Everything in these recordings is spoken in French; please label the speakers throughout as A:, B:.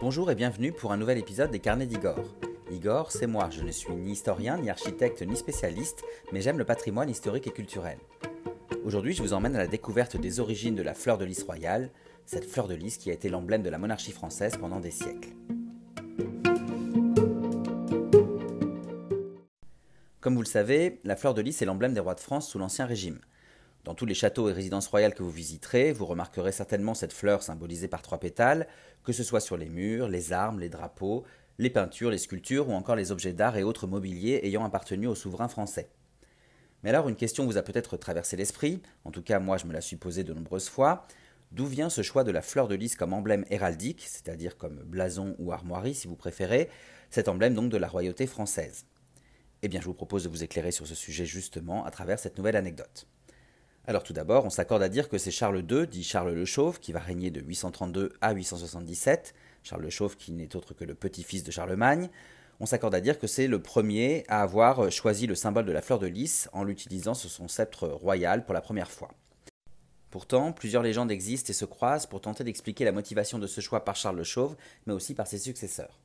A: Bonjour et bienvenue pour un nouvel épisode des Carnets d'Igor. Igor, c'est moi, je ne suis ni historien, ni architecte, ni spécialiste, mais j'aime le patrimoine historique et culturel. Aujourd'hui, je vous emmène à la découverte des origines de la fleur de lys royale, cette fleur de lys qui a été l'emblème de la monarchie française pendant des siècles. Comme vous le savez, la fleur de lys est l'emblème des rois de France sous l'Ancien Régime. Dans tous les châteaux et résidences royales que vous visiterez, vous remarquerez certainement cette fleur symbolisée par trois pétales, que ce soit sur les murs, les armes, les drapeaux, les peintures, les sculptures ou encore les objets d'art et autres mobiliers ayant appartenu aux souverains français. Mais alors une question vous a peut-être traversé l'esprit, en tout cas moi je me la suis posée de nombreuses fois, d'où vient ce choix de la fleur de lys comme emblème héraldique, c'est-à-dire comme blason ou armoirie si vous préférez, cet emblème donc de la royauté française? Eh bien je vous propose de vous éclairer sur ce sujet justement à travers cette nouvelle anecdote. Alors tout d'abord, on s'accorde à dire que c'est Charles II, dit Charles le Chauve, qui va régner de 832 à 877, Charles le Chauve qui n'est autre que le petit-fils de Charlemagne. On s'accorde à dire que c'est le premier à avoir choisi le symbole de la fleur de lys en l'utilisant sur son sceptre royal pour la première fois. Pourtant, plusieurs légendes existent et se croisent pour tenter d'expliquer la motivation de ce choix par Charles le Chauve, mais aussi par ses successeurs.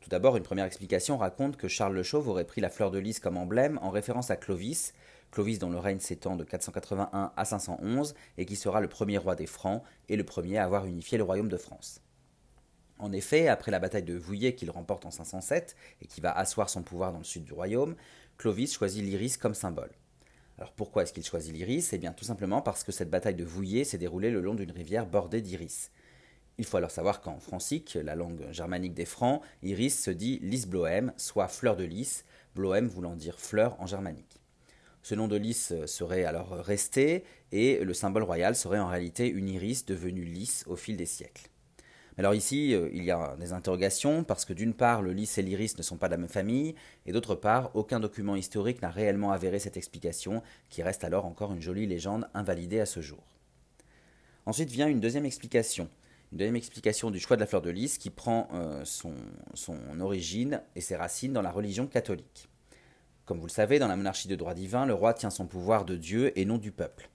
A: Tout d'abord, une première explication raconte que Charles le Chauve aurait pris la fleur de lys comme emblème en référence à Clovis, Clovis dont le règne s'étend de 481 à 511 et qui sera le premier roi des Francs et le premier à avoir unifié le royaume de France. En effet, après la bataille de Vouillé qu'il remporte en 507 et qui va asseoir son pouvoir dans le sud du royaume, Clovis choisit l'iris comme symbole. Alors pourquoi est-ce qu'il choisit l'iris? Eh bien tout simplement parce que cette bataille de Vouillé s'est déroulée le long d'une rivière bordée d'iris. Il faut alors savoir qu'en francique, la langue germanique des Francs, iris se dit lysbloem, soit fleur de lys, bloem voulant dire fleur en germanique. Ce nom de lys serait alors resté et le symbole royal serait en réalité une iris devenue lys au fil des siècles. Alors ici, euh, il y a des interrogations parce que d'une part, le lys et l'iris ne sont pas de la même famille, et d'autre part, aucun document historique n'a réellement avéré cette explication, qui reste alors encore une jolie légende invalidée à ce jour. Ensuite vient une deuxième explication, une deuxième explication du choix de la fleur de lys qui prend euh, son origine et ses racines dans la religion catholique. Comme vous le savez, dans la monarchie de droit divin, le roi tient son pouvoir de Dieu et non du peuple.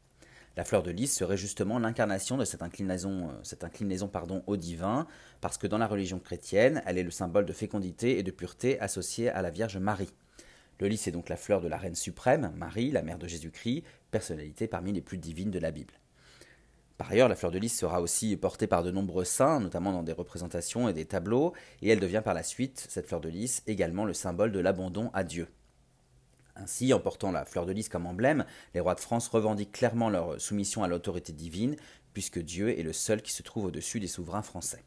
A: La fleur de lys serait justement l'incarnation de cette inclinaison, euh, au divin, parce que dans la religion chrétienne, elle est le symbole de fécondité et de pureté associée à la Vierge Marie. Le lys est donc la fleur de la Reine suprême, Marie, la mère de Jésus-Christ, personnalité parmi les plus divines de la Bible. Par ailleurs, la fleur de lys sera aussi portée par de nombreux saints, notamment dans des représentations et des tableaux, et elle devient par la suite, cette fleur de lys, également le symbole de l'abandon à Dieu. Ainsi, en portant la fleur de lys comme emblème, les rois de France revendiquent clairement leur soumission à l'autorité divine, puisque Dieu est le seul qui se trouve au-dessus des souverains français.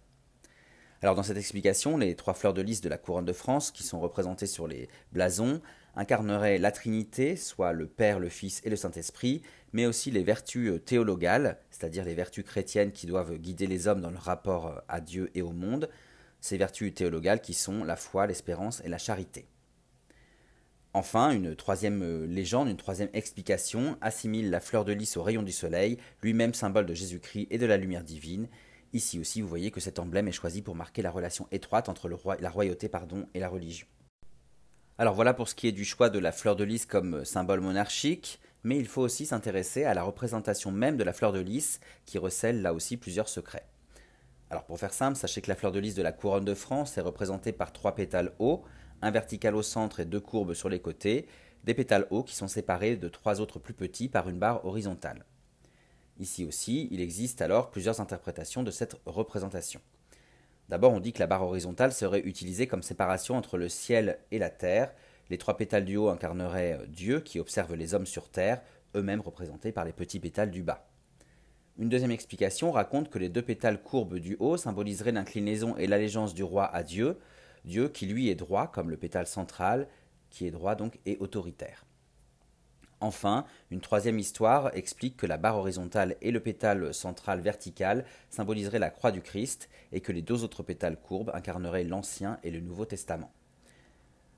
A: Alors dans cette explication, les trois fleurs de lys de la couronne de France, qui sont représentées sur les blasons, incarneraient la Trinité, soit le Père, le Fils et le Saint-Esprit, mais aussi les vertus théologales, c'est-à-dire les vertus chrétiennes qui doivent guider les hommes dans leur rapport à Dieu et au monde, ces vertus théologales qui sont la foi, l'espérance et la charité. Enfin, une troisième euh, légende, une troisième explication assimile la fleur de lys au rayon du soleil, lui-même symbole de Jésus-Christ et de la lumière divine. Ici aussi, vous voyez que cet emblème est choisi pour marquer la relation étroite entre la royauté et la religion. Alors voilà pour ce qui est du choix de la fleur de lys comme euh, symbole monarchique, mais il faut aussi s'intéresser à la représentation même de la fleur de lys, qui recèle là aussi plusieurs secrets. Alors pour faire simple, sachez que la fleur de lys de la couronne de France est représentée par trois pétales hauts, un vertical au centre et deux courbes sur les côtés, des pétales hauts qui sont séparés de trois autres plus petits par une barre horizontale. Ici aussi, il existe alors plusieurs interprétations de cette représentation. D'abord, on dit que la barre horizontale serait utilisée comme séparation entre le ciel et la terre. Les trois pétales du haut incarneraient Dieu qui observe les hommes sur terre, eux-mêmes représentés par les petits pétales du bas. Une deuxième explication raconte que les deux pétales courbes du haut symboliseraient l'inclinaison et l'allégeance du roi à Dieu, Dieu qui lui est droit, comme le pétale central, qui est droit donc et autoritaire. Enfin, une troisième histoire explique que la barre horizontale et le pétale central vertical symboliseraient la croix du Christ et que les deux autres pétales courbes incarneraient l'Ancien et le Nouveau Testament.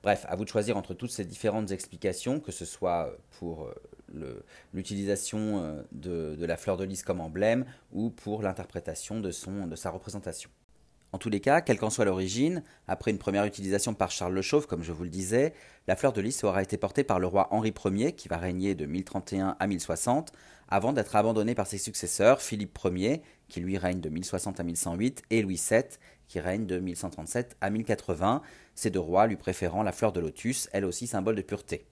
A: Bref, à vous de choisir entre toutes ces différentes explications, que ce soit pour euh, l'utilisation euh, de, la fleur de lys comme emblème ou pour l'interprétation de sa représentation. En tous les cas, quelle qu'en soit l'origine, après une première utilisation par Charles le Chauve, comme je vous le disais, la fleur de lys aura été portée par le roi Henri Ier, qui va régner de 1031 à 1060, avant d'être abandonnée par ses successeurs, Philippe Ier, qui lui règne de 1060 à 1108, et Louis VII, qui règne de 1137 à 1080, ces deux rois lui préférant la fleur de lotus, elle aussi symbole de pureté.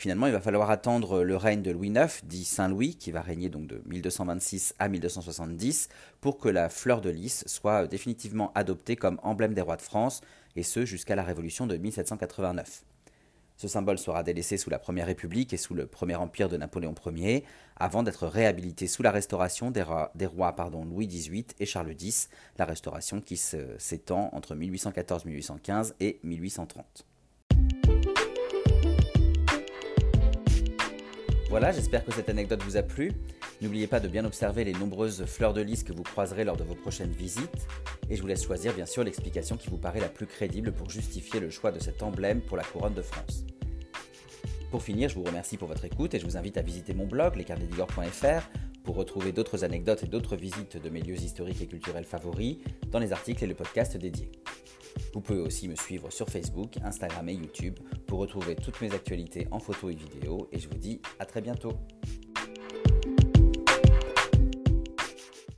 A: Finalement, il va falloir attendre le règne de Louis IX, dit Saint Louis, qui va régner donc de 1226 à 1270, pour que la fleur de lys soit définitivement adoptée comme emblème des rois de France, et ce jusqu'à la Révolution de 1789. Ce symbole sera délaissé sous la Première République et sous le Premier Empire de Napoléon Ier, avant d'être réhabilité sous la Restauration des rois, des rois pardon, Louis XVIII et Charles X, la Restauration qui s'étend entre 1814-1815 et 1830. Voilà, j'espère que cette anecdote vous a plu. N'oubliez pas de bien observer les nombreuses fleurs de lys que vous croiserez lors de vos prochaines visites. Et je vous laisse choisir bien sûr l'explication qui vous paraît la plus crédible pour justifier le choix de cet emblème pour la couronne de France. Pour finir, je vous remercie pour votre écoute et je vous invite à visiter mon blog, lescarnedigore.fr, pour retrouver d'autres anecdotes et d'autres visites de mes lieux historiques et culturels favoris dans les articles et le podcast dédiés. Vous pouvez aussi me suivre sur Facebook, Instagram et YouTube pour retrouver toutes mes actualités en photo et vidéo et je vous dis à très bientôt.